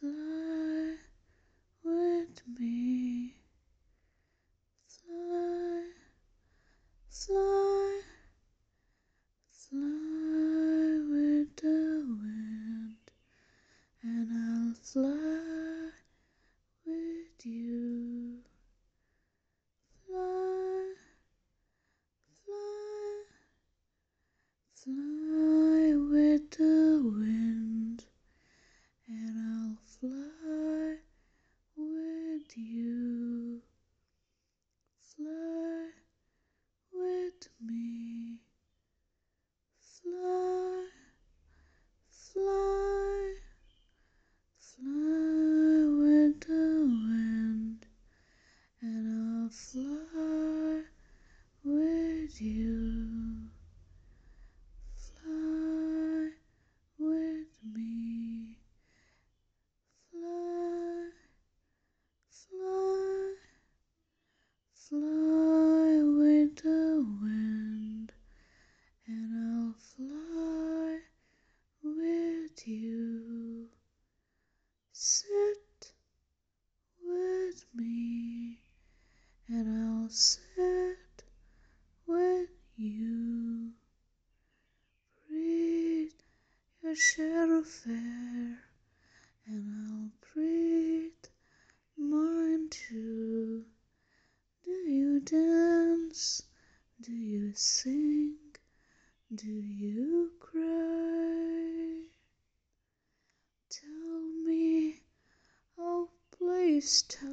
Fly with me. Fly, fly, fly with the wind, and I'll fly with you. Fly, fly, fly with the wind, and I'll fly with you. Fly with me. Fly, fly, fly with the wind, and I'll fly Sit with me, and I'll sit with you. Breathe your shadow fair, and I'll breathe mine too. Do you dance? Do you sing? Do you cry? Tell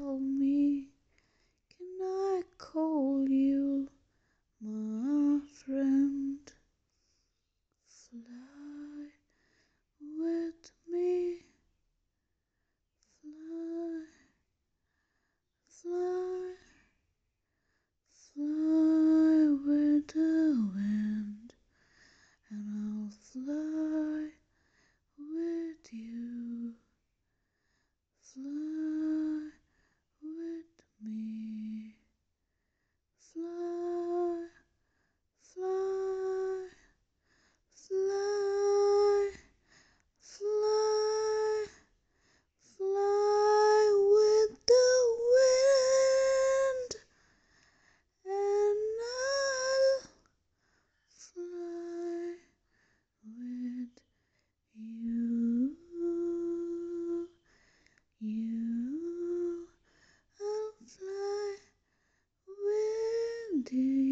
do